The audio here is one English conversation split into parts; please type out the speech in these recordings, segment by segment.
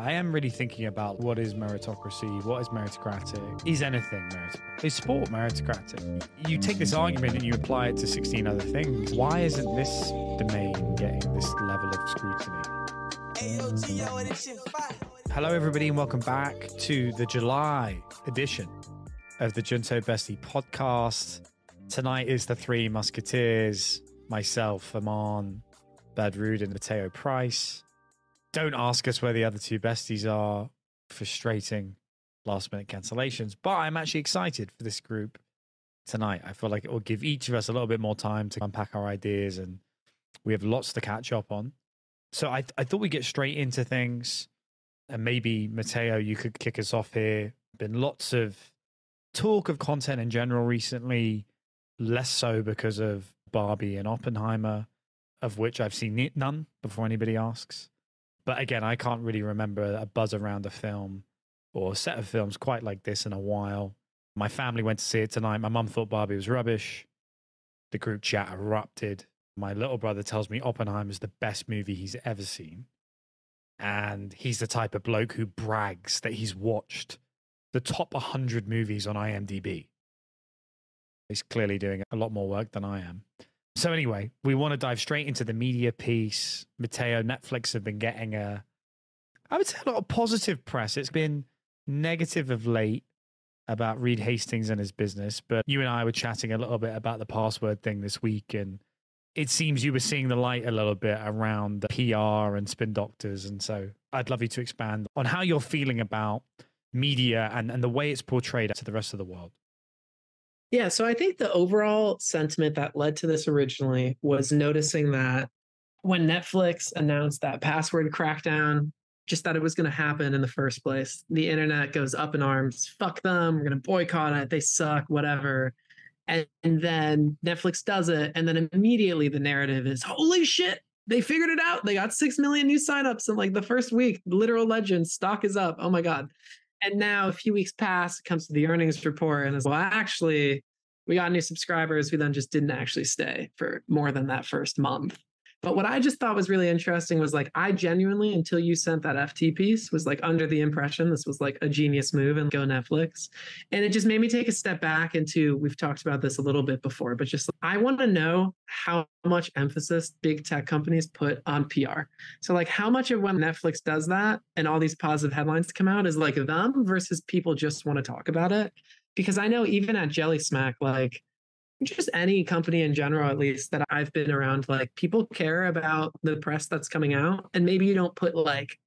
I am really thinking about what is meritocracy, what is meritocratic, is anything meritocratic, is sport meritocratic? You take this argument and you apply it to 16 other things. Why isn't this domain getting this level of scrutiny? Hello, everybody, and welcome back to the July edition of the Junto Bestie podcast. Tonight is the Three Musketeers, myself, Amaan, Badrud, and Mateo Price. Don't ask us where the other two besties are. Frustrating last minute cancellations. But I'm actually excited for this group tonight. I feel like it will give each of us a little bit more time to unpack our ideas and we have lots to catch up on. So I, I thought we'd get straight into things. And maybe, Mateo, you could kick us off here. Been lots of talk of content in general recently, less so because of Barbie and Oppenheimer, of which I've seen none before anybody asks. But again, I can't really remember a buzz around a film or a set of films quite like this in a while. My family went to see it tonight. My mum thought Barbie was rubbish. The group chat erupted. My little brother tells me Oppenheimer is the best movie he's ever seen. And he's the type of bloke who brags that he's watched the top 100 movies on IMDb. He's clearly doing a lot more work than I am. So anyway, we want to dive straight into the media piece. Mateo, Netflix have been getting a, I would say a lot of positive press. It's been negative of late about Reed Hastings and his business, but you and I were chatting a little bit about the password thing this week, and it seems you were seeing the light a little bit around the PR and spin doctors. And so I'd love you to expand on how you're feeling about media and, and the way it's portrayed to the rest of the world. Yeah, so I think the overall sentiment that led to this originally was noticing that when Netflix announced that password crackdown, just that it was going to happen in the first place. The internet goes up in arms. Fuck them. We're going to boycott it. They suck, whatever. And, and then Netflix does it. And then immediately the narrative is holy shit, they figured it out. They got 6 million new signups in like the first week. Literal legend, stock is up. Oh my God. And now a few weeks pass, it comes to the earnings report, and it's well, actually, we got new subscribers who then just didn't actually stay for more than that first month. But what I just thought was really interesting was like I genuinely, until you sent that FT piece, was like under the impression this was like a genius move and go Netflix. And it just made me take a step back into we've talked about this a little bit before, but just I want to know how much emphasis big tech companies put on PR. So like how much of when Netflix does that and all these positive headlines come out is like them versus people just want to talk about it. Because I know even at Jellysmack, like just any company in general, at least that I've been around, like people care about the press that's coming out. And maybe you don't put like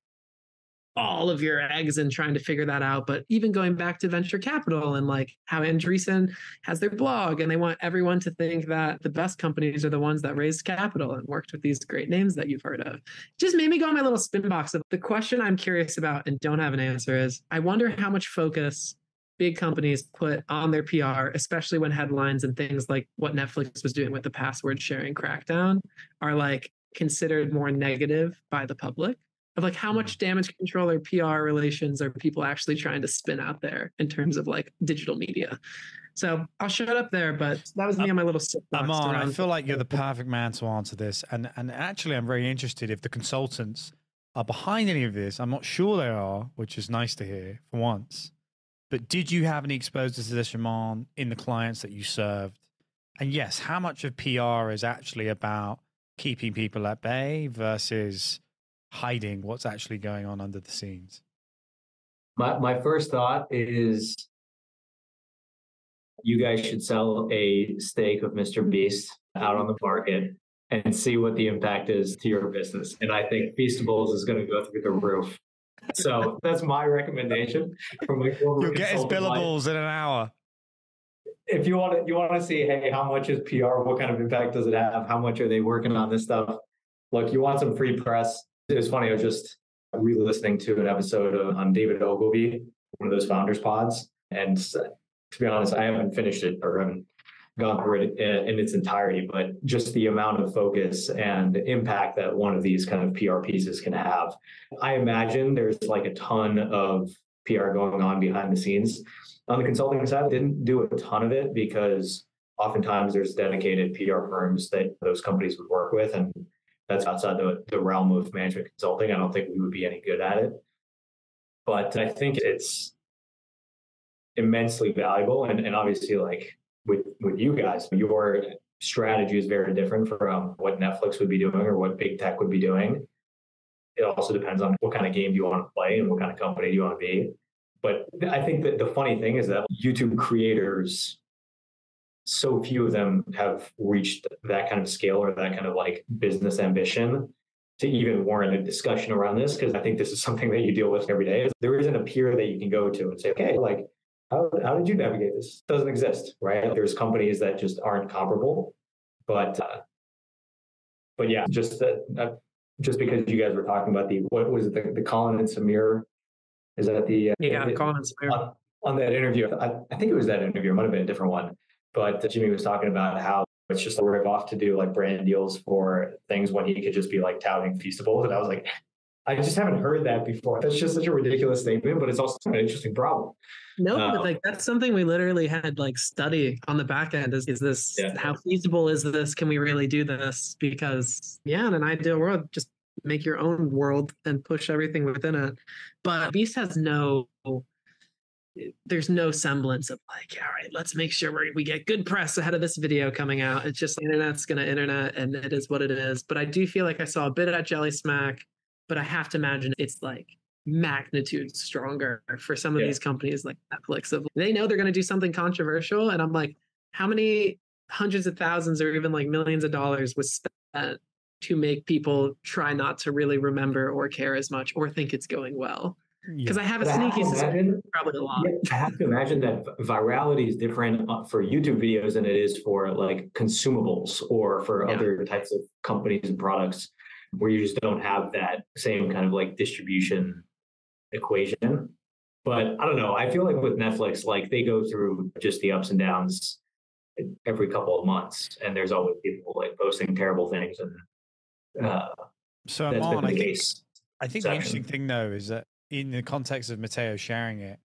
all of your eggs in trying to figure that out. But even going back to venture capital and like how Andreessen has their blog and they want everyone to think that the best companies are the ones that raised capital and worked with these great names that you've heard of. Just made me go on my little spin box of the question I'm curious about and don't have an answer is I wonder how much focus big companies put on their PR, especially when headlines and things like what Netflix was doing with the password sharing crackdown are like considered more negative by the public. Of like how much damage control or PR relations are people actually trying to spin out there in terms of like digital media. So I'll shut up there, but that was me on my little Amaan, I feel like you're the perfect man to answer this. And and actually I'm very interested if the consultants are behind any of this. I'm not sure they are, which is nice to hear for once. But did you have any exposure to this, Ramon, in the clients that you served? And yes, how much of PR is actually about keeping people at bay versus hiding what's actually going on under the scenes? My my first thought is you guys should sell a stake of Mr. Mm-hmm. Beast out on the market and see what the impact is to your business. And I think Feastables is going to go through the roof so that's my recommendation from my You'll get his billables life. in an hour. If you want to, you want to see, hey, how much is PR? What kind of impact does it have? How much are they working on this stuff? Look, you want some free press. It was funny. I was just re-listening to an episode of, on David Ogilvy, one of those founders pods, and to be honest, I haven't finished it or haven't gone through it in its entirety, but just the amount of focus and impact that one of these kind of PR pieces can have. I imagine there's like a ton of PR going on behind the scenes. On the consulting side, I didn't do a ton of it because oftentimes there's dedicated PR firms that those companies would work with. And that's outside the, the realm of management consulting. I don't think we would be any good at it. but I think it's immensely valuable. And, and obviously, like with with you guys, your strategy is very different from what Netflix would be doing or what big tech would be doing. It also depends on what kind of game do you want to play and what kind of company do you want to be. But I think that the funny thing is that YouTube creators, so few of them have reached that kind of scale or that kind of like business ambition to even warrant a discussion around this. Cause I think this is something that you deal with every day. There isn't a peer that you can go to and say, okay, like, how, how did you navigate this? Doesn't exist, right? There's companies that just aren't comparable. But, uh, but yeah, just that, uh, just because you guys were talking about the, what was it, the, the Colin and Samir is that the uh, yeah, the, Colin and on, on, that interview? I, I, think it was that interview. It might have been a different one, but Jimmy was talking about how it's just a rip off to do like brand deals for things when he could just be like touting Feastables, and I was like, I just haven't heard that before. That's just such a ridiculous statement, but it's also an interesting problem. No, uh, but like that's something we literally had like study on the back end. Is is this yeah. how feasible is this? Can we really do this? Because yeah, in an ideal world, just make your own world and push everything within it. But Beast has no there's no semblance of like, all right, let's make sure we get good press ahead of this video coming out. It's just internet's gonna internet and it is what it is. But I do feel like I saw a bit at Jellysmack, but I have to imagine it's like magnitude stronger for some of yeah. these companies like Netflix. Of they know they're gonna do something controversial. And I'm like, how many hundreds of thousands or even like millions of dollars was spent to make people try not to really remember or care as much or think it's going well. Because yeah. I have a but sneaky suspicion, probably a lot. I have to imagine that virality is different uh, for YouTube videos than it is for like consumables or for yeah. other types of companies and products where you just don't have that same kind of like distribution equation. But I don't know. I feel like with Netflix, like they go through just the ups and downs every couple of months, and there's always people like posting terrible things and uh, so on, I think, I think the interesting thing though is that in the context of Mateo sharing it,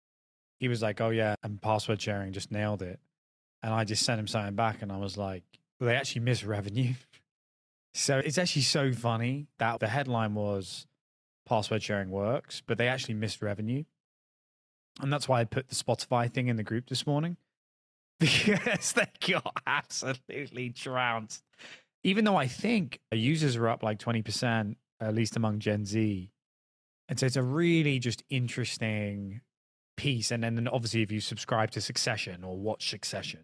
he was like, "Oh yeah," and password sharing just nailed it. And I just sent him something back, and I was like, well, "They actually missed revenue." So it's actually so funny that the headline was "Password sharing works," but they actually missed revenue, and that's why I put the Spotify thing in the group this morning because they got absolutely trounced even though I think users are up like 20%, at least among Gen Z. And so it's a really just interesting piece. And then obviously, if you subscribe to Succession or watch Succession,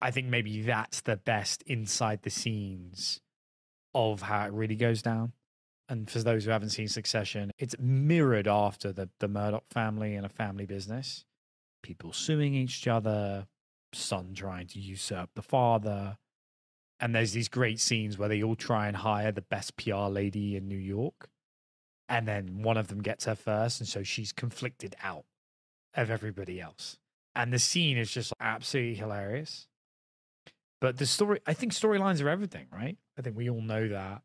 I think maybe that's the best inside the scenes of how it really goes down. And for those who haven't seen Succession, it's mirrored after the, the Murdoch family and a family business. People suing each other, son trying to usurp the father, and there's these great scenes where they all try and hire the best PR lady in New York. And then one of them gets her first. And so she's conflicted out of everybody else. And the scene is just absolutely hilarious. But the story, I think storylines are everything, right? I think we all know that.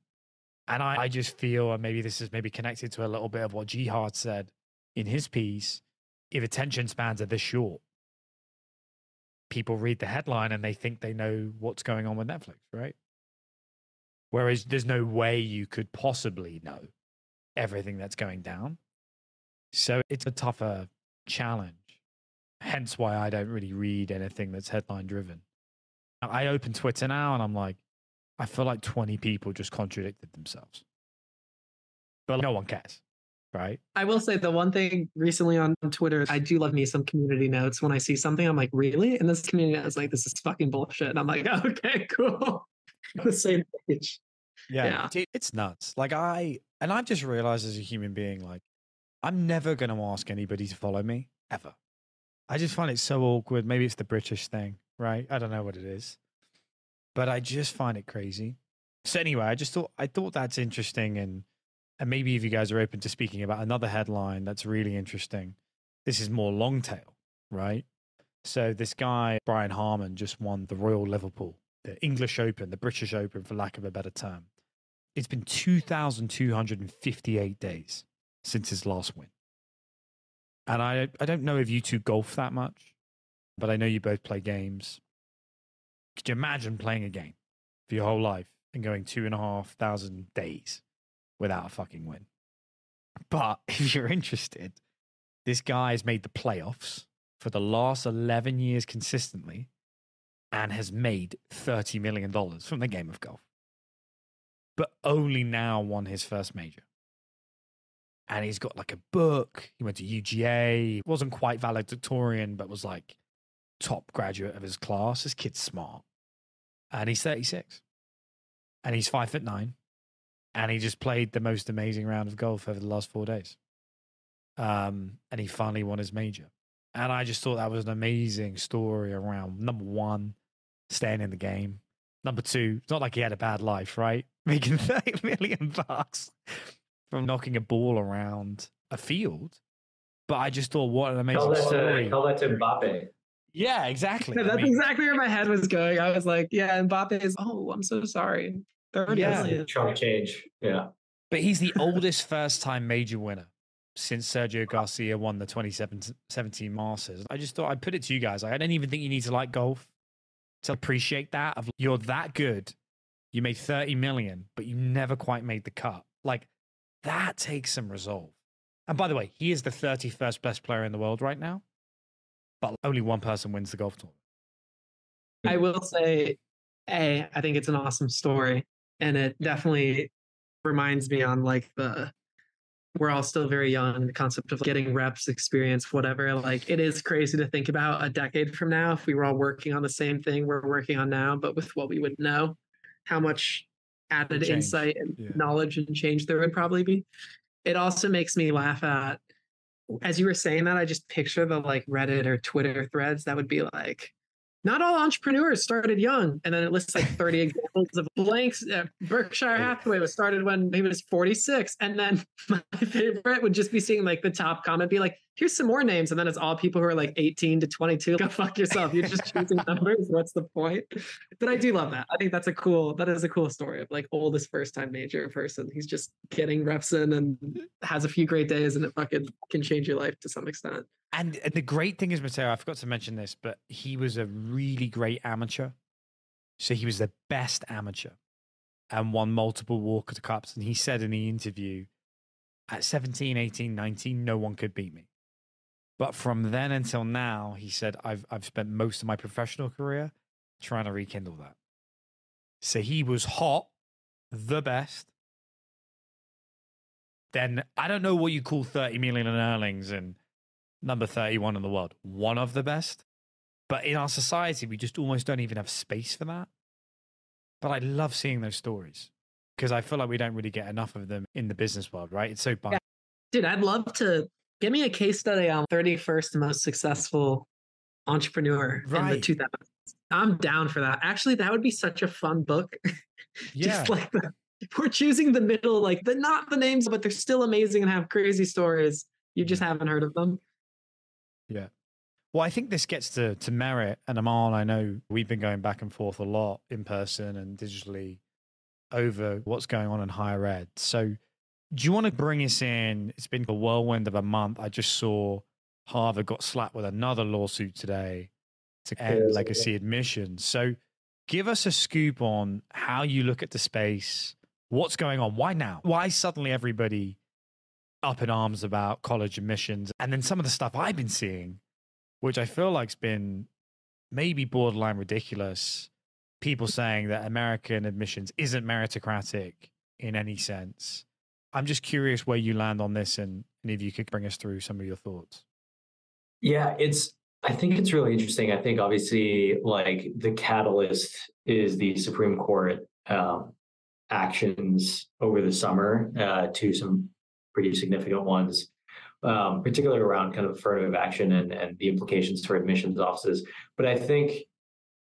And I, I just feel, and maybe this is maybe connected to a little bit of what Jihad said in his piece if attention spans are this short, people read the headline and they think they know what's going on with Netflix, right? Whereas there's no way you could possibly know everything that's going down. So it's a tougher challenge. Hence why I don't really read anything that's headline driven. I open Twitter now and I'm like, I feel like 20 people just contradicted themselves. But no one cares right? I will say the one thing recently on Twitter, I do love me some community notes. When I see something, I'm like, really? And this community is like, this is fucking bullshit. And I'm like, okay, cool. the same page. Yeah, yeah. It's nuts. Like I and I've just realized as a human being, like, I'm never gonna ask anybody to follow me, ever. I just find it so awkward. Maybe it's the British thing, right? I don't know what it is. But I just find it crazy. So anyway, I just thought I thought that's interesting and and maybe if you guys are open to speaking about another headline that's really interesting, this is more long tail, right? So this guy, Brian Harman just won the Royal Liverpool, the English Open, the British Open, for lack of a better term. It's been 2,258 days since his last win. And I, I don't know if you two golf that much, but I know you both play games. Could you imagine playing a game for your whole life and going two and a half thousand days without a fucking win. But if you're interested, This guy has made the playoffs for the last 11 years consistently and has made $30 million from the game of golf, but only now won his first major. And he's got like a book. He went to UGA, wasn't quite valedictorian, but was like top graduate of his class. This kid's smart. And he's 36. And he's five foot nine. And he just played the most amazing round of golf over the last four days. Um, and he finally won his major. And I just thought that was an amazing story around number one, staying in the game. Number two, it's not like he had a bad life, right? Making 30 million bucks from knocking a ball around a field. But I just thought, what an amazing Tell that, story. to, tell that to Mbappe. Yeah, exactly. Yeah, I that's mean, exactly where my head was going. I was like, yeah, Mbappe is, oh, I'm so sorry. 30 Yeah. million. Chunk change. Yeah. but he's the oldest first time major winner since Sergio Garcia won the 2017 Masters. I just thought I'd put it to you guys. I don't even think you need to like golf to appreciate that. Of you're that good. You made 30 million, but you never quite made the cut. Like that takes some resolve. And by the way, he is the 31st best player in the world right now, but only one person wins the golf tournament. I will say, A, I think it's an awesome story. And it definitely reminds me on like the we're all still very young, the concept of getting reps, experience, whatever. Like it is crazy to think about a decade from now if we were all working on the same thing we're working on now, but with what we would know, how much added Change. insight and Yeah. knowledge and change there would probably be. It also makes me laugh at as you were saying that, I just picture the like Reddit or Twitter threads that would be like, not all entrepreneurs started young. And then it lists like 30 examples of blanks. Uh, Berkshire Hathaway was started when he was 46. And then my favorite would just be seeing like the top comment be like, here's some more names. And then it's all people who are like 18 to 22. Go fuck yourself. You're just choosing numbers. What's the point? But I do love that. I think that's a cool, that is a cool story of like oldest first time major person. He's just getting reps in and has a few great days and it fucking can change your life to some extent. And, and the great thing is, Mateo, I forgot to mention this, but he was a really great amateur. So he was the best amateur and won multiple Walker Cups. And he said in the interview, at 17, 18, 19, no one could beat me. But from then until now, he said, I've, I've spent most of my professional career trying to rekindle that. So he was hot, the best. Then I don't know what you call 30 million in earnings and number 31 in the world, one of the best. But in our society, we just almost don't even have space for that. But I love seeing those stories because I feel like we don't really get enough of them in the business world, right? It's so bi- Dude, I'd love to give me a case study on 31st most successful entrepreneur in the Right. 2000s. I'm down for that. Actually, that would be such a fun book. Yeah. Just like the, we're choosing the middle, like the not the names, but they're still amazing and have crazy stories. You just mm. haven't heard of them. Well, I think this gets to to merit and Amaan. I know we've been going back and forth a lot in person and digitally over what's going on in higher ed. So, do you want to bring us in? It's been a whirlwind of a month. I just saw Harvard got slapped with another lawsuit today to end Yes. legacy admissions. So, give us a scoop on how you look at the space. What's going on? Why now? Why suddenly everybody up in arms about college admissions? And then some of the stuff I've been seeing which I feel like's been maybe borderline ridiculous. People saying that American admissions isn't meritocratic in any sense. I'm just curious where you land on this and, and if you could bring us through some of your thoughts. Yeah, it's I think it's really interesting. I think obviously like the catalyst is the Supreme Court um, actions over the summer uh, to some pretty significant ones, um, particularly around kind of affirmative action and, and the implications for admissions offices. But I think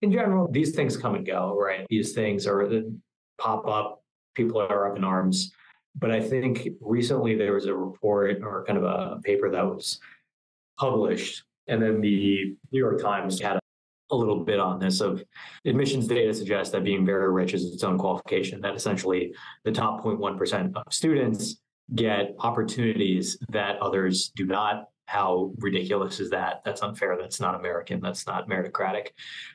in general, these things come and go, right? These things are that pop up, people are up in arms. But I think recently there was a report or kind of a paper that was published. And then the New York Times had a little bit on this of admissions data suggests that being very rich is its own qualification, that essentially the top 0.1% of students get opportunities that others do not how ridiculous is that? That's unfair. That's not American. That's not meritocratic.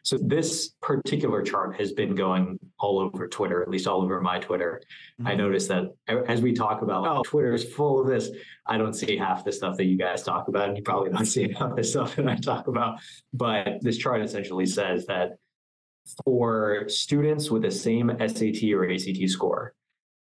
So this particular chart has been going all over Twitter, at least all over my Twitter. Mm-hmm. I noticed that as we talk about, oh, Twitter is full of this. I don't see half the stuff that you guys talk about, and you probably don't see half the stuff that I talk about. But this chart essentially says that for students with the same SAT or ACT score,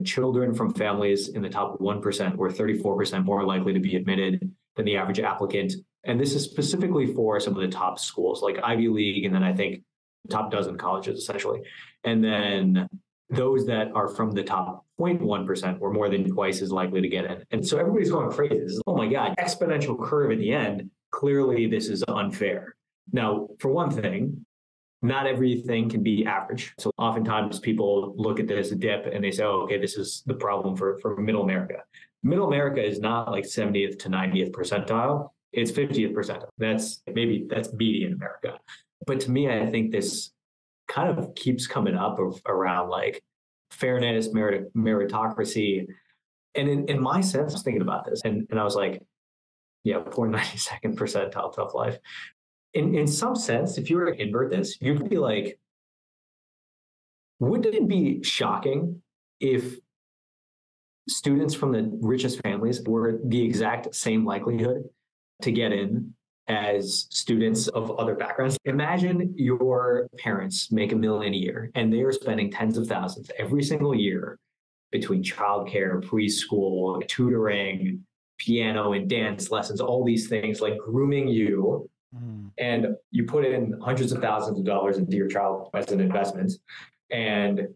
children from families in the top 1% were 34% more likely to be admitted than the average applicant. And this is specifically for some of the top schools like Ivy League, and then I think top dozen colleges essentially. And then those that are from the top 0.1% were more than twice as likely to get in. And so everybody's going crazy. This is, oh my God, exponential curve at the end. Clearly, this is unfair. Now, for one thing, not everything can be average. So oftentimes people look at this dip and they say, oh, okay, this is the problem for, for middle America. Middle America is not like 70th to 90th percentile. It's 50th percentile. That's maybe that's median America. But to me, I think this kind of keeps coming up around like fairness, merit, meritocracy. And in, in my sense, I was thinking about this and, and I was like, yeah, poor 92nd percentile tough life in, in some sense, if you were to invert this, you'd be like, wouldn't it be shocking if students from the richest families were the exact same likelihood to get in as students of other backgrounds. Imagine your parents make a million a year and they are spending tens of thousands every single year between childcare, preschool, tutoring, piano and dance lessons, all these things like grooming you And you put in hundreds of thousands of dollars into your child as an investment, and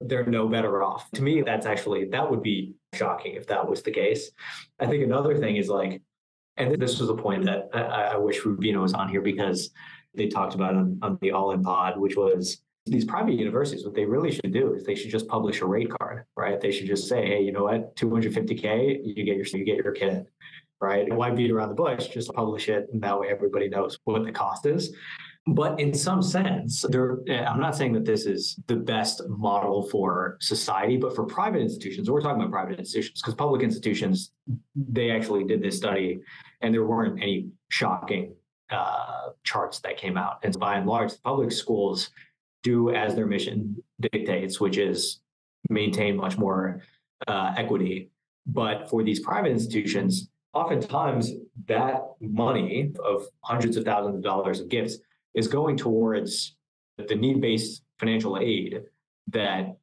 they're no better off. To me, that's actually, that would be shocking if that was the case. I think another thing is like, and this was a point that I, I wish Rubino was on here because they talked about on, on the All In Pod, which was these private universities, what they really should do is they should just publish a rate card, right? They should just say, hey, you know what, 250K, you get your you get your kid right? Why beat around the bush? Just publish it, and that way everybody knows what the cost is. But in some sense, there, I'm not saying that this is the best model for society, but for private institutions, we're talking about private institutions because public institutions, they actually did this study and there weren't any shocking uh, charts that came out. And by and large, public schools do as their mission dictates, which is maintain much more uh, equity. But for these private institutions, oftentimes that money of hundreds of thousands of dollars of gifts is going towards the need-based financial aid that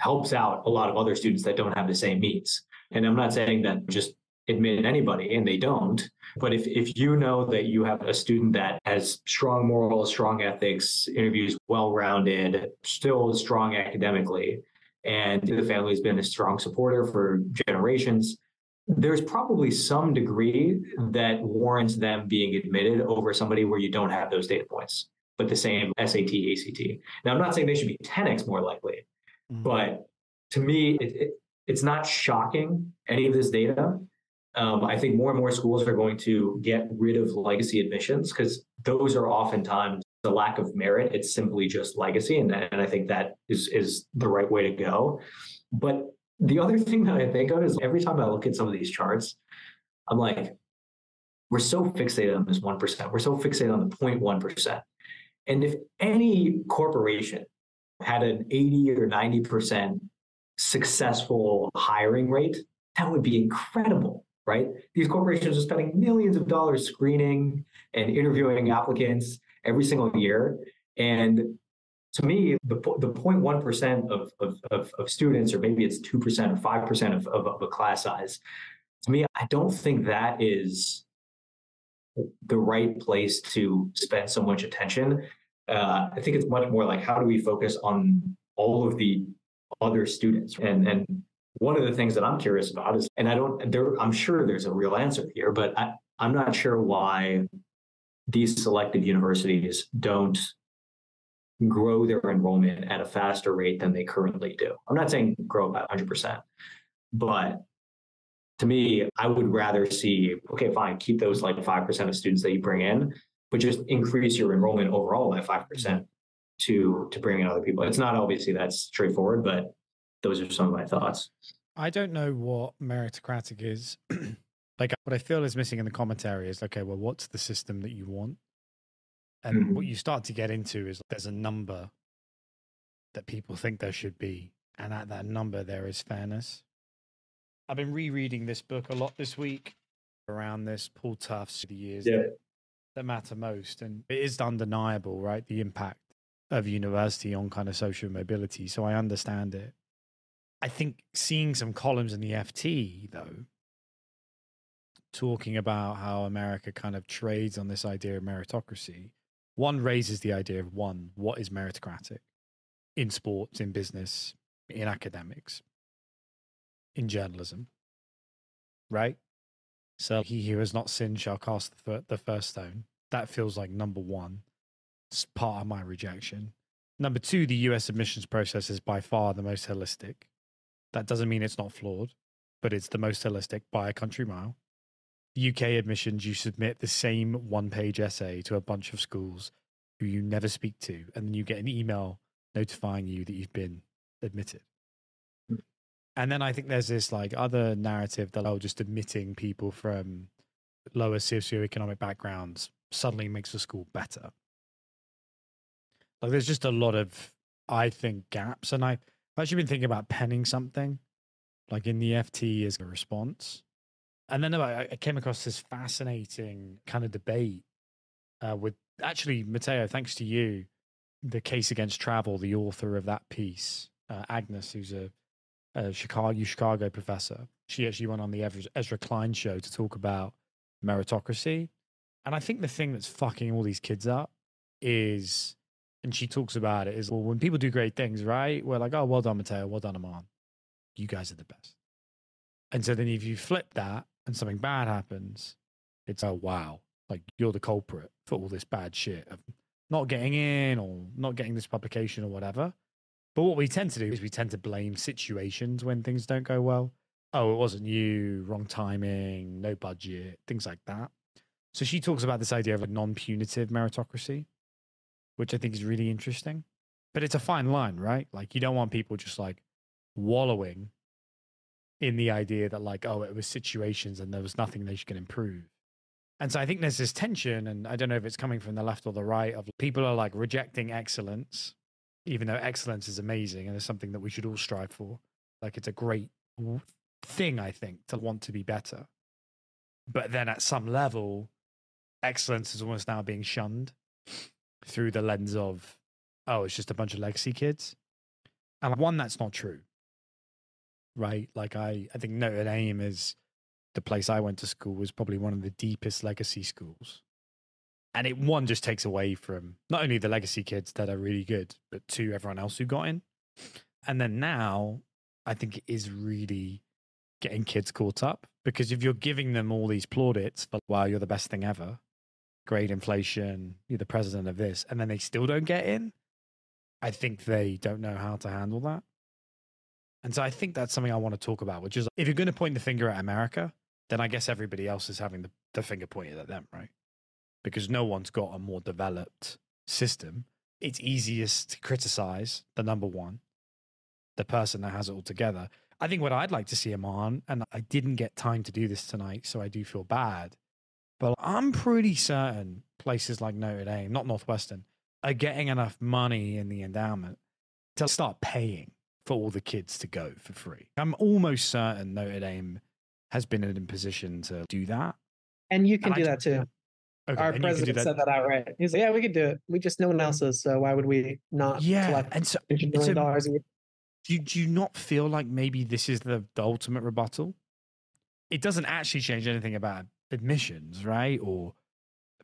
helps out a lot of other students that don't have the same needs. And I'm not saying that just admit anybody and they don't, but if if you know that you have a student that has strong morals, strong ethics, interviews well-rounded, still strong academically, and the family's been a strong supporter for generations, there's probably some degree that warrants them being admitted over somebody where you don't have those data points, but the same SAT, ACT. Now, I'm not saying they should be 10x more likely, mm-hmm. but to me, it, it, it's not shocking any of this data. Um, I think more and more schools are going to get rid of legacy admissions because those are oftentimes the lack of merit. It's simply just legacy, and, and I think that is is the right way to go. But the other thing that I think of is every time I look at some of these charts, I'm like, we're so fixated on this 1%. We're so fixated on the 0.1%. And if any corporation had an 80 or 90% successful hiring rate, that would be incredible, right? These corporations are spending millions of dollars screening and interviewing applicants every single year. And to me, the, the 0.1% of, of, of, of students, or maybe it's 2% or 5% of, of, of a class size, to me, I don't think that is the right place to spend so much attention. Uh, I think it's much more like how do we focus on all of the other students and and one of the things that I'm curious about is, and I don't, there, I'm sure there's a real answer here, but I, I'm not sure why these selective universities don't grow their enrollment at a faster rate than they currently do. I'm not saying grow by 100%, but to me, I would rather see, okay, fine, keep those like 5% of students that you bring in, but just increase your enrollment overall by 5% to to bring in other people. It's not obviously that's straightforward, but those are some of my thoughts. I don't know what meritocratic is. Like what I feel is missing in the commentary is okay, well, what's the system that you want? And Mhm. what you start to get into is there's a number that people think there should be. And at that number, there is fairness. I've been rereading this book a lot this week around this Paul Tough's the years Yeah. that, that matter most. And it is undeniable, right? The impact of university on kind of social mobility. So I understand it. I think seeing some columns in the FT, though, talking about how America kind of trades on this idea of meritocracy, one raises the idea of one, what is meritocratic in sports, in business, in academics, in journalism, right? So he who has not sinned shall cast the, the first stone. That feels like number one. It's part of my rejection. Number two, the US admissions process is by far the most holistic. That doesn't mean it's not flawed, but it's the most holistic by a country mile. UK admissions, you submit the same one page essay to a bunch of schools who you never speak to, and then you get an email notifying you that you've been admitted. Hmm. And then I think there's this like other narrative that oh, just admitting people from lower socioeconomic backgrounds suddenly makes the school better. Like there's just a lot of I think gaps, and I've actually been thinking about penning something, like in the FT as a response. And then I, I came across this fascinating kind of debate uh, with actually Mateo, thanks to you, the case against travel, the author of that piece, uh, Agnes, who's a, a Chicago Chicago professor. She actually went on the Ezra, Klein show to talk about meritocracy. And I think the thing that's fucking all these kids up is, and she talks about it, is well, when people do great things, right? We're like, oh, well done, Matteo, well done, Amaan. You guys are the best. And so then if you flip that and something bad happens, it's oh wow, like you're the culprit for all this bad shit of not getting in or not getting this publication or whatever. But what we tend to do is we tend to blame situations when things don't go well. Oh, it wasn't you, wrong timing, no budget, things like that. So she talks about this idea of a non-punitive meritocracy, which I think is really interesting. But it's a fine line, right? Like you don't want people just like wallowing in the idea that like, oh, it was situations and there was nothing they can improve. And so I think there's this tension, and I don't know if it's coming from the left or the right, of people are like rejecting excellence, even though excellence is amazing and it's something that we should all strive for. Like it's a great thing, I think, to want to be better. But then at some level, excellence is almost now being shunned through the lens of, oh, it's just a bunch of legacy kids. And one, that's not true. Right? Like I, I think Notre Dame is the place I went to school was probably one of the deepest legacy schools. And it one just takes away from not only the legacy kids that are really good, but two, everyone else who got in. And then now I think it is really getting kids caught up because if you're giving them all these plaudits for wow, you're the best thing ever, great inflation, you're the president of this, and then they still don't get in, I think they don't know how to handle that. And so I think that's something I want to talk about, which is if you're going to point the finger at America, then I guess everybody else is having the, the finger pointed at them, right? Because no one's got a more developed system. It's easiest to criticize the number one, the person that has it all together. I think what I'd like to see him on, and I didn't get time to do this tonight, so I do feel bad. But I'm pretty certain places like Notre Dame, not Northwestern, are getting enough money in the endowment to start paying for all the kids to go for free. I'm almost certain Notre Dame has been in a position to do that. And you can And do ju- that too. Okay, Our and you can do president that- said that outright. He's like, yeah, we could do it. We just no one else is. So why would we not Yeah, and so $100 it's million a- dollars do you, do you not feel like maybe this is the, the ultimate rebuttal? It doesn't actually change anything about admissions, right? Or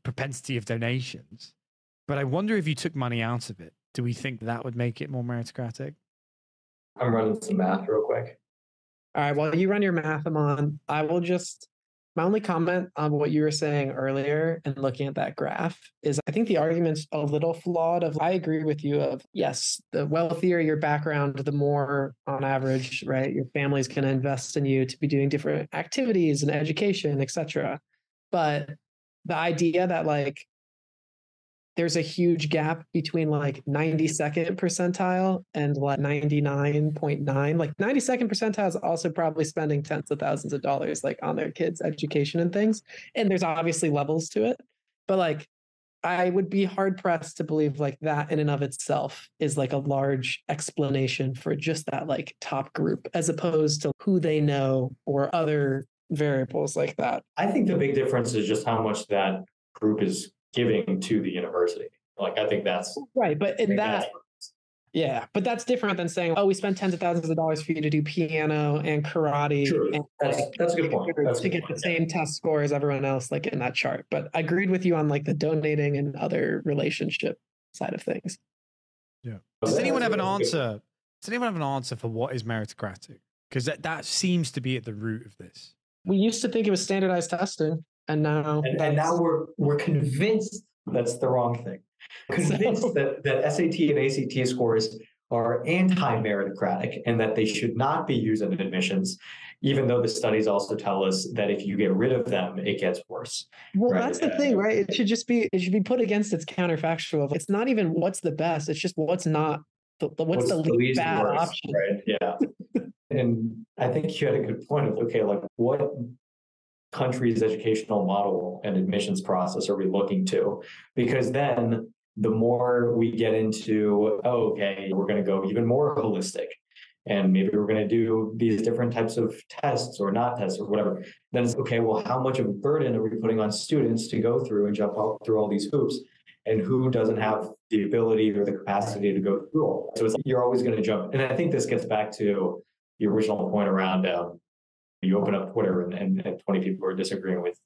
propensity of donations. But I wonder if you took money out of it, do we think that would make it more meritocratic? I'm running some math real quick. All right. While you run your math, on, I will just my only comment on what you were saying earlier and looking at that graph is I think the argument's a little flawed of I agree with you of yes, the wealthier your background, the more on average, right, your family's gonna invest in you to be doing different activities and education, etc. But the idea that like there's a huge gap between like 92nd percentile and like 99.9 like 92nd percentile is also probably spending tens of thousands of dollars like on their kids education and things and there's obviously levels to it but like i would be hard pressed to believe like that in and of itself is like a large explanation for just that like top group as opposed to who they know or other variables like that. I think the big difference is just how much that group is giving to the university. Like I think that's right but in that Yeah, but that's different than saying, "Oh, we spent tens of thousands of dollars for you to do piano and karate True. and That's like, that's a good point. to That's a good get the point. same test score as everyone else, like in that chart." But I agreed with you on like the donating and other relationship side of things. Yeah. Does anyone have an That's a good- answer? Does anyone have an answer for what is meritocratic? Because that, that seems to be at the root of this. We used to think it was standardized testing, and now And, and now we're we're convinced that's the wrong thing. Convinced So- that, that SAT and ACT scores are anti-meritocratic and that they should not be used in admissions, even though the studies also tell us that if you get rid of them, it gets worse. well, right, that's the thing, right? It should just be it should be put against its counterfactual. It's not even what's the best; it's just what's not the, the- what's, the, least, bad worst, option. Right. Yeah. and I think you had a good point of okay, like what country's educational model and admissions process are we looking to? Because then the more we get into, oh, okay, we're going to go even more holistic. And maybe we're going to do these different types of tests or not tests or whatever. Then it's okay, well, how much of a burden are we putting on students to go through and jump out through all these hoops? And who doesn't have the ability or the capacity to go through all? So it's you're always going to jump. And I think this gets back to the original point around um, you open up Twitter and, and, and 20 people are disagreeing with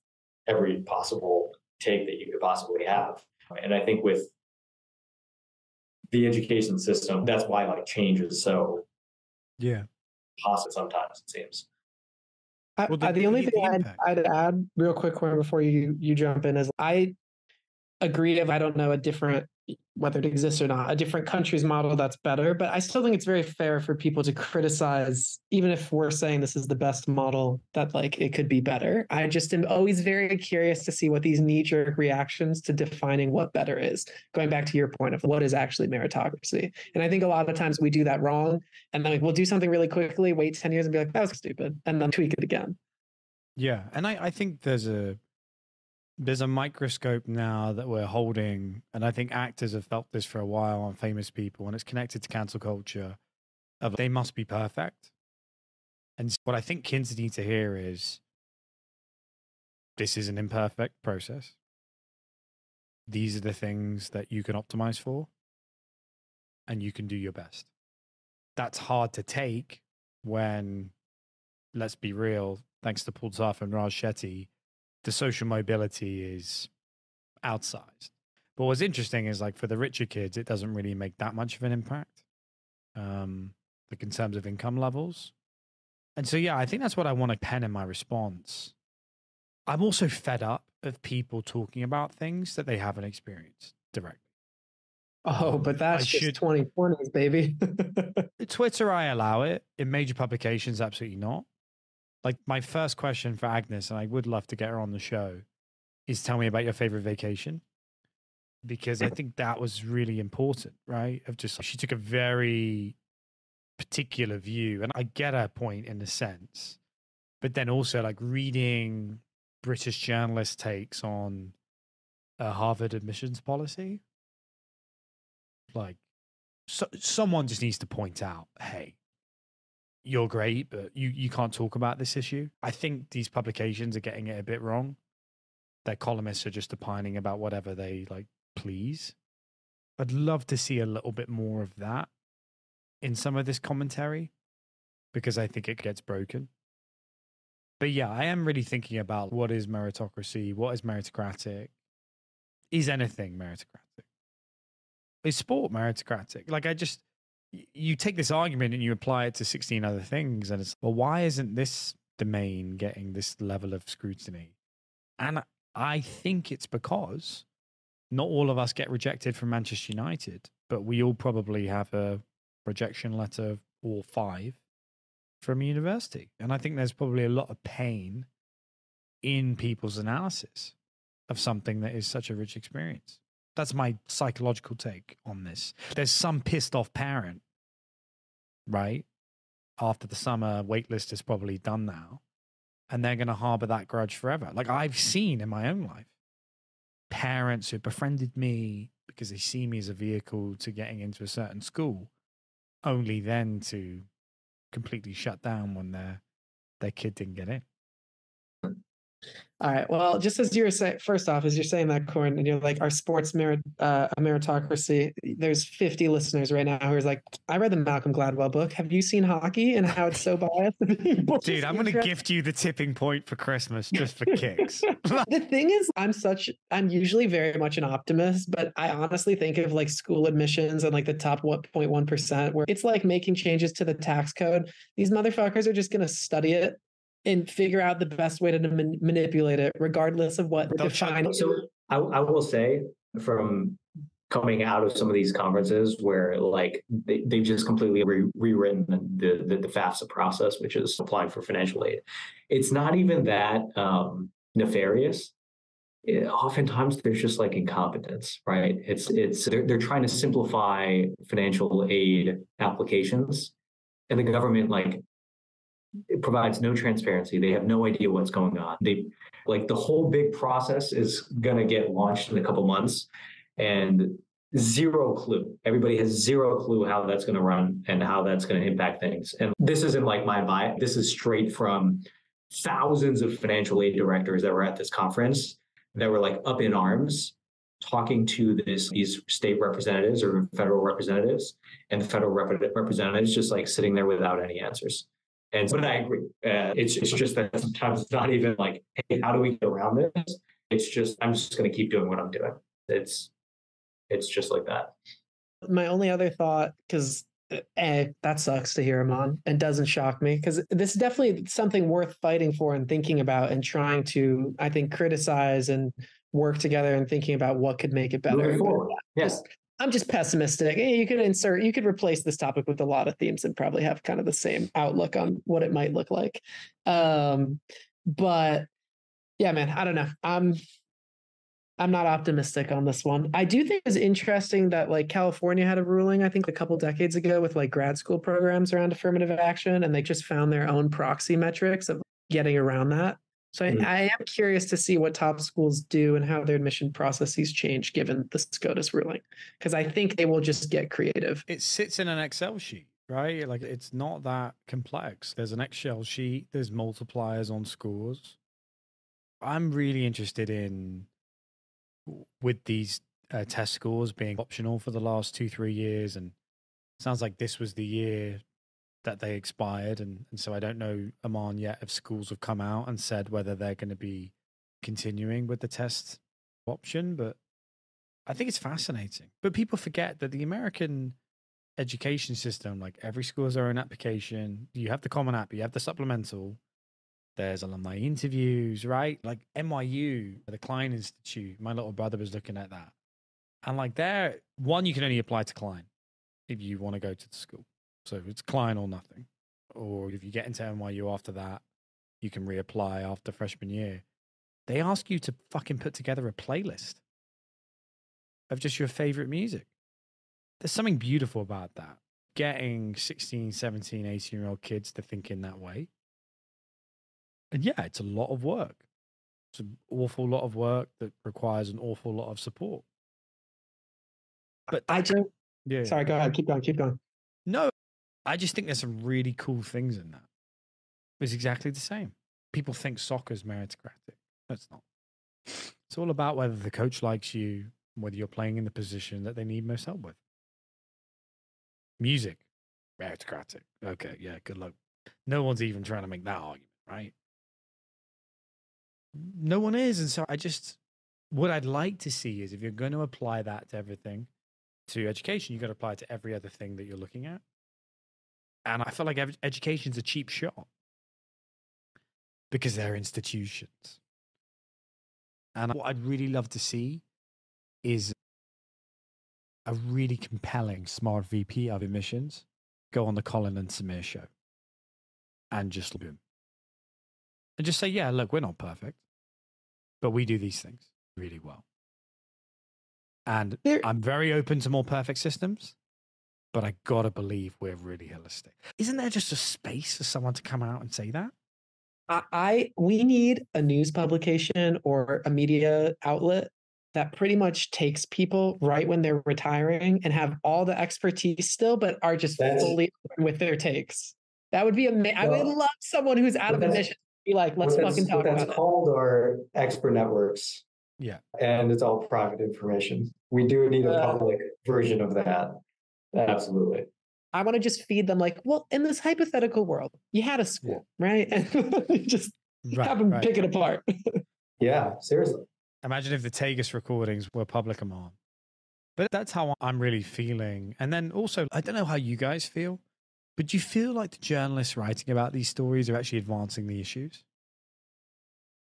every possible take that you could possibly have. And I think with the education system, that's why like change is so Yeah. possible sometimes, it seems. I, Well, the- I- the only the- thing I'd. I'd add real quick before you you jump in is I agree if I don't know a different whether it exists or not a different country's model that's better but I still think it's very fair for people to criticize even if we're saying this is the best model that like it could be better I just am always very curious to see what these knee jerk reactions to defining what better is going back to your point of what is actually meritocracy and I think a lot of times we do that wrong and then like, we'll do something really quickly wait 10 years and be like that was stupid and then tweak it again Yeah. And I, I think there's a there's a microscope now that we're holding, and I think actors have felt this for a while on famous people, and it's connected to cancel culture of they must be perfect. And what I think kids need to hear is this is an imperfect process. These are the things that you can optimize for, and you can do your best. That's hard to take when, let's be real, thanks to Paul Zarf and Raj Chetty, the social mobility is outsized. But what's interesting is like for the richer kids, it doesn't really make that much of an impact, um, like in terms of income levels. And so, yeah, I think that's what I want to pen in my response. I'm also fed up of people talking about things that they haven't experienced directly. Oh, but that's just should- 2020s, baby. Twitter, I allow it. In major publications, absolutely not. Like my first question for Agnes, and I would love to get her on the show, is tell me about your favorite vacation. Because I think that was really important, right? Of just she took a very particular view. And I get her point in a sense. But then also like reading British journalist takes on a Harvard admissions policy. Like so, someone just needs to point out, hey, you're great, but you, you can't talk about this issue. I think these publications are getting it a bit wrong. Their columnists are just opining about whatever they like please. I'd love to see a little bit more of that in some of this commentary because I think it gets broken. But yeah, I am really thinking about what is meritocracy, what is meritocratic, is anything meritocratic? Is sport meritocratic? Like I just you take this argument and you apply it to 16 other things and it's well why isn't this domain getting this level of scrutiny? And I think it's because not all of us get rejected from Manchester United, but we all probably have a rejection letter or five from university. And I think there's probably a lot of pain in people's analysis of something that is such a rich experience. That's my psychological take on this. There's some pissed off parent, right? After the summer waitlist is probably done now, and they're going to harbor that grudge forever. Like I've seen in my own life parents who befriended me because they see me as a vehicle to getting into a certain school, only then to completely shut down when their their kid didn't get in. All right. Well, just as you were saying, first off, as you're saying that, Corn, and you're like, our sports merit, uh, meritocracy. There's 50 listeners right now who are like, I read the Malcolm Gladwell book. Have you seen hockey and how it's so biased? Dude, I'm going to gift you the tipping point for Christmas just for kicks. the thing is, I'm such, I'm usually very much an optimist, but I honestly think of like school admissions and like the top 1.1%, where it's like making changes to the tax code. These motherfuckers are just going to study it and figure out the best way to man- manipulate it, regardless of what They'll define. So I, I will say from coming out of some of these conferences where like they, they've just completely re- rewritten the, the, the FAFSA process, which is applying for financial aid. It's not even that um, nefarious. It, oftentimes there's just like incompetence, right? It's it's they're, they're trying to simplify financial aid applications, and the government like it provides no transparency. They have no idea what's going on. They like the whole big process is going to get launched in a couple months and zero clue. Everybody has zero clue how that's going to run and how that's going to impact things. And this isn't like my bias. This is straight from thousands of financial aid directors that were at this conference that were like up in arms talking to this these state representatives or federal representatives and the federal rep- representatives just like sitting there without any answers and but I agree. Uh, it's it's just that sometimes it's not even like, hey, how do we get around this? It's just I'm just going to keep doing what I'm doing. It's it's just like that. My only other thought, because eh, that sucks to hear him on and doesn't shock me because this is definitely something worth fighting for and thinking about and trying to, I think, criticize and work together and thinking about what could make it better. Yes. I'm just pessimistic. You could insert, you could replace this topic with a lot of themes and probably have kind of the same outlook on what it might look like. Um, but yeah, man, I don't know. I'm I'm not optimistic on this one. I do think it's interesting that like California had a ruling, I think a couple decades ago with like grad school programs around affirmative action, and they just found their own proxy metrics of getting around that. So. I, I, am curious to see what top schools do and how their admission processes change given the SCOTUS ruling, because I think they will just get creative. It sits in an Excel sheet, right? Like it's not that complex. There's an Excel sheet. There's multipliers on scores. I'm really interested in with these uh, test scores being optional for the last two three years, and sounds like this was the year that they expired, and, and so I don't know Amaan yet if schools have come out and said whether they're going to be continuing with the test option. But I think it's fascinating. But people forget that the American education system, like every school has their own application. You have the Common App, you have the supplemental. There's alumni interviews, right? Like NYU, the Klein Institute. My little brother was looking at that, and like there, one you can only apply to Klein if you want to go to the school. So it's Klein or nothing. Or if you get into NYU after that, you can reapply after freshman year. They ask you to fucking put together a playlist of just your favorite music. There's something beautiful about that. Getting 16, 17, 18 year old kids to think in that way. And yeah, it's a lot of work. It's an awful lot of work that requires an awful lot of support. But I just, yeah. Sorry, go ahead. Keep going. Keep going. No, I just think there's some really cool things in that. It's exactly the same. People think soccer's meritocratic. That's not. It's all about whether the coach likes you, whether you're playing in the position that they need most help with. Music, meritocratic. Okay, yeah, good luck. No one's even trying to make that argument, right? No one is. And so I just, what I'd like to see is if you're going to apply that to everything, to education, you've got to apply it to every other thing that you're looking at. And I feel like education's a cheap shot because they're institutions. And what I'd really love to see is a really compelling smart VP of emissions go on the Colin and Samir show and just boom. And just say, yeah, look, we're not perfect, but we do these things really well. And There- I'm very open to more perfect systems, but I gotta believe we're really holistic. Isn't there just a space for someone to come out and say that? I, I we need a news publication or a media outlet that pretty much takes people right when they're retiring and have all the expertise still, but are just That's- fully open with their takes. That would be amazing. I would love someone who's out what of that's- admission to be like, let's what fucking talk what about that's it. called are expert networks. Yeah. And it's all private information. We do need a Uh, public version of that. Absolutely. I want to just feed them like, well, in this hypothetical world, you had a school, right? And just have them pick it apart. Yeah, seriously. Imagine if the Tagus recordings were public on. But that's how I'm really feeling. And then also, I don't know how you guys feel, but do you feel like the journalists writing about these stories are actually advancing the issues?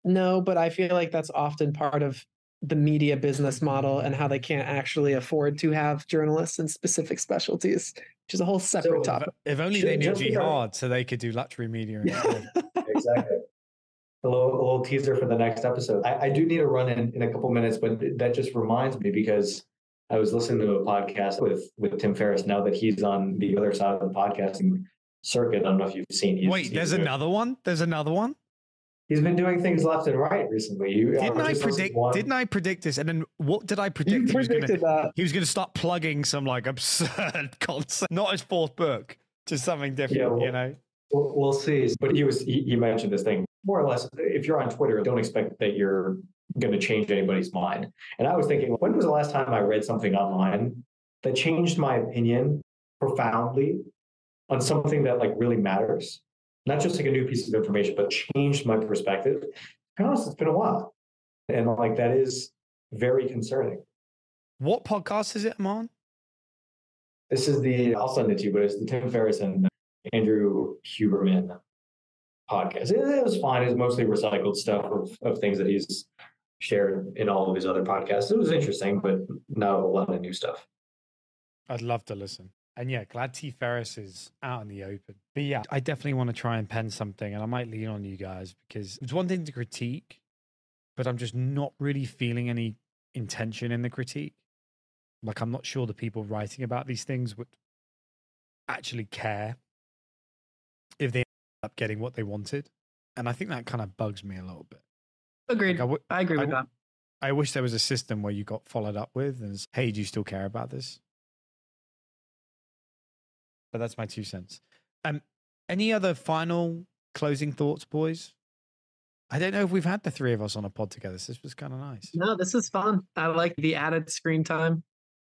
No, but I feel like that's often part of the media business model and how they can't actually afford to have journalists in specific specialties, which is a whole separate So, topic. If only Ju- they knew just because- jihad so they could do luxury media instead. Exactly. A little, a little teaser for the next episode. I, I do need to run in in a couple minutes, but that just reminds me because I was listening to a podcast with with Tim Ferriss. Now that he's on the other side of the podcasting circuit, I don't know if you've seen. He's, Wait, he's there's doing- another one? There's another one? He's been doing things left and right recently. You, uh, Didn't I to predict didn't I predict this? And then what did I predict? You he was gonna predicted that. he was gonna start plugging some like absurd concept, not his fourth book, to something different, Yeah, well- you know? We'll, we'll see. But he was he, he mentioned this thing more or less. If you're on Twitter, don't expect that you're going to change anybody's mind. And I was thinking, when was the last time I read something online that changed my opinion profoundly on something that like really matters? Not just like a new piece of information, but changed my perspective. To be honest, it's been a while, and like that is very concerning. What podcast is it, I'm on? This is the I'll send it to you, but it's the Tim Ferriss and Andrew Huberman podcast. It, it was fine. It's mostly recycled stuff of, of things that he's shared in all of his other podcasts. It was interesting, but not a lot of new stuff. I'd love to listen. And yeah, glad T Ferriss is out in the open. But yeah, I definitely want to try and pen something, and I might lean on you guys because it's one thing to critique, but I'm just not really feeling any intention in the critique. Like I'm not sure the people writing about these things would actually care if they end up getting what they wanted. And I think that kind of bugs me a little bit. Agreed. Like I, w- I agree with w- that. I wish there was a system where you got followed up with and, hey, do you still care about this? But that's my two cents. Um, any other final closing thoughts, boys? I don't know if we've had the three of us on a pod together. So this was kind of nice. No, this is fun. I like the added screen time.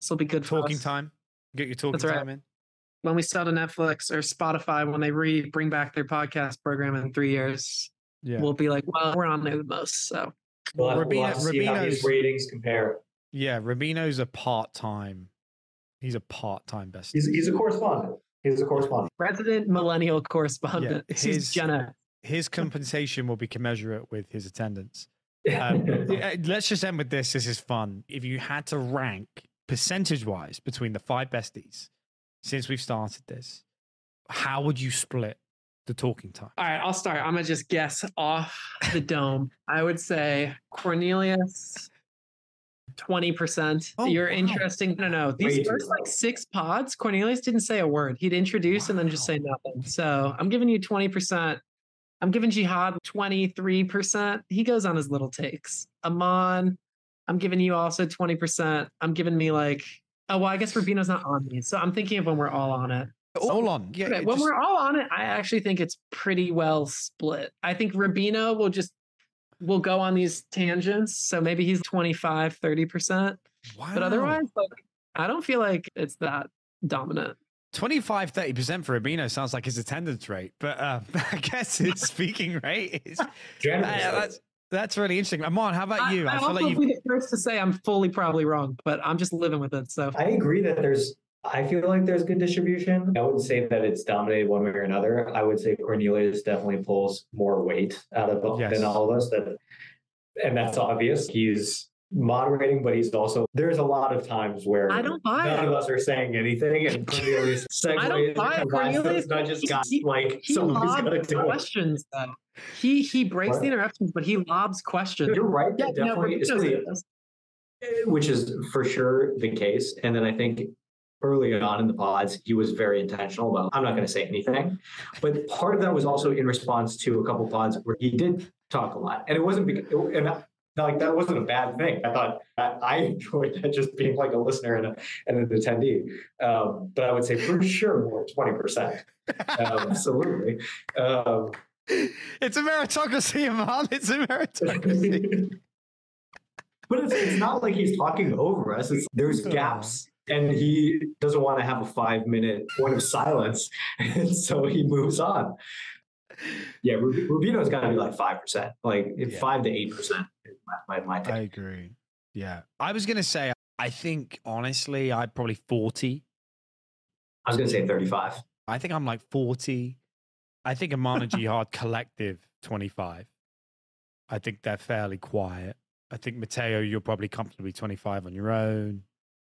This will be good for Talking us. time. Get your talking That's right. time in. When we sell to Netflix or Spotify, when they re bring back their podcast program in three years, Yeah. we'll be like, well, we're on there the most. So We'll have, we'll Rubino- have to see how these Rubino's- ratings compare. yeah. Rubino's a part time. He's a part time best. He's, he's a correspondent. He's a correspondent. resident millennial correspondent. his- He's Jenna. His compensation will be commensurate with his attendance. Um, yeah, let's just end with this. This is fun. If you had to rank percentage wise between the five besties since we've started this, how would you split the talking time? All right, I'll start. I'm gonna just guess off the dome. I would say Cornelius. 20%. Oh, You're wow. interesting. No, no. Way These too first like six pods, Cornelius didn't say a word. He'd introduce and then just say nothing. So I'm giving you 20%. I'm giving Jihad 23%. He goes on his little takes. Amaan, I'm giving you also 20%. I'm giving me like, oh, well, I guess Rubino's not on me. So I'm thinking of when we're all on it. Hold on. Oh, yeah. Okay, when just- we're all on it, I actually think it's pretty well split. I think Rubino will just will go on these tangents. So maybe he's 25, 30%. wow. But otherwise, like, I don't feel like it's that dominant. 25, 30% for Rubino sounds like his attendance rate, but uh, I guess his speaking rate is. Generous. Yeah, that's, that's really interesting. Amaan, how about I, you? I, I, feel also like will you. be the first to say I'm fully probably wrong, but I'm just living with it. So I agree that there's. I feel like there's good distribution. I wouldn't say that it's dominated one way or another. I would say Cornelius definitely pulls more weight out of Yes. than all of us. That, and that's obvious. He's moderating, but he's also. There's a lot of times where I don't buy none it. of us are saying anything, and Cornelius segues I don't buy it. Cornelius- those nudges. he- Got he- like he someone who's got to lobs do it. questions though. He he breaks What? the interruptions, but he lobs questions. You're right. Yeah, that no, definitely, Rubino's especially does. Eh, which is for sure the case. And then I think early on in the pods, he was very intentional about, I'm not going to say anything. But part of that was also in response to a couple pods where he did talk a lot. And it wasn't because, and like that wasn't a bad thing. I thought I enjoyed that just being like a listener and, a, and an attendee. Um, but I would say for sure more twenty percent. Um, absolutely. Um, it's a meritocracy, man. It's a meritocracy. but it's, it's not like he's talking over us. It's there's gaps and he doesn't want to have a five minute point of silence and so he moves on. Yeah rubino's got to be like 5% like yeah. 5 to 8% my, my, my i agree. Yeah. I was gonna say i think honestly i'd probably 40 i was gonna say 35 i think i'm like 40 i think Amana Jihad collective 25 i think they're fairly quiet. I think mateo you're probably comfortably 25 on your own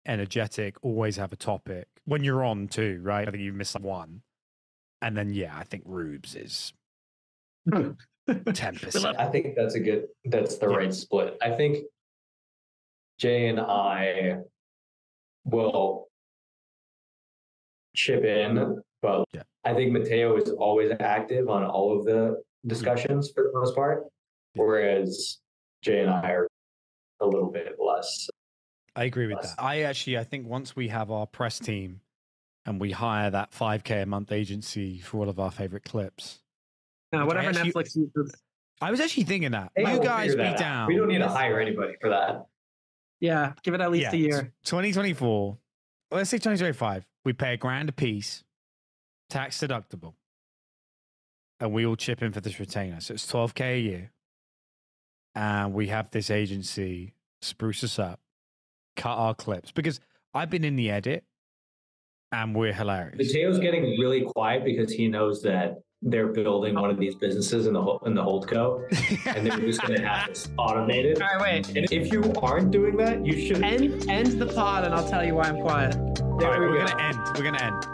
energetic, always have a topic when you're on too, right? I think you missed one. And then, yeah, I think Rubes is 10%. I think that's a good, that's the yeah. right split. I think Jay and I will chip in, but yeah. I think Mateo is always active on all of the mm-hmm. discussions for the most part, whereas Jay and I are a little bit less I agree with that. I actually, I think once we have our press team and we hire that 5K a month agency for all of our favorite clips. Now, whatever actually, Netflix uses. I was actually thinking that. Hey, you guys be down. We don't need to hire anybody for that. Yeah, give it at least yeah, a year. 2024. Let's say 2025. We pay a grand a piece, tax deductible, and we all chip in for this retainer. So it's 12K a year. And we have this agency spruce us up cut our clips because I've been in the edit and we're hilarious. Mateo's getting really quiet because he knows that they're building one of these businesses in the in the holdco, and they're just going to have this automated. All right, wait. And if you aren't doing that, you should end end the pod, and I'll tell you why I'm quiet. There All right, we we're go. gonna end. We're gonna end.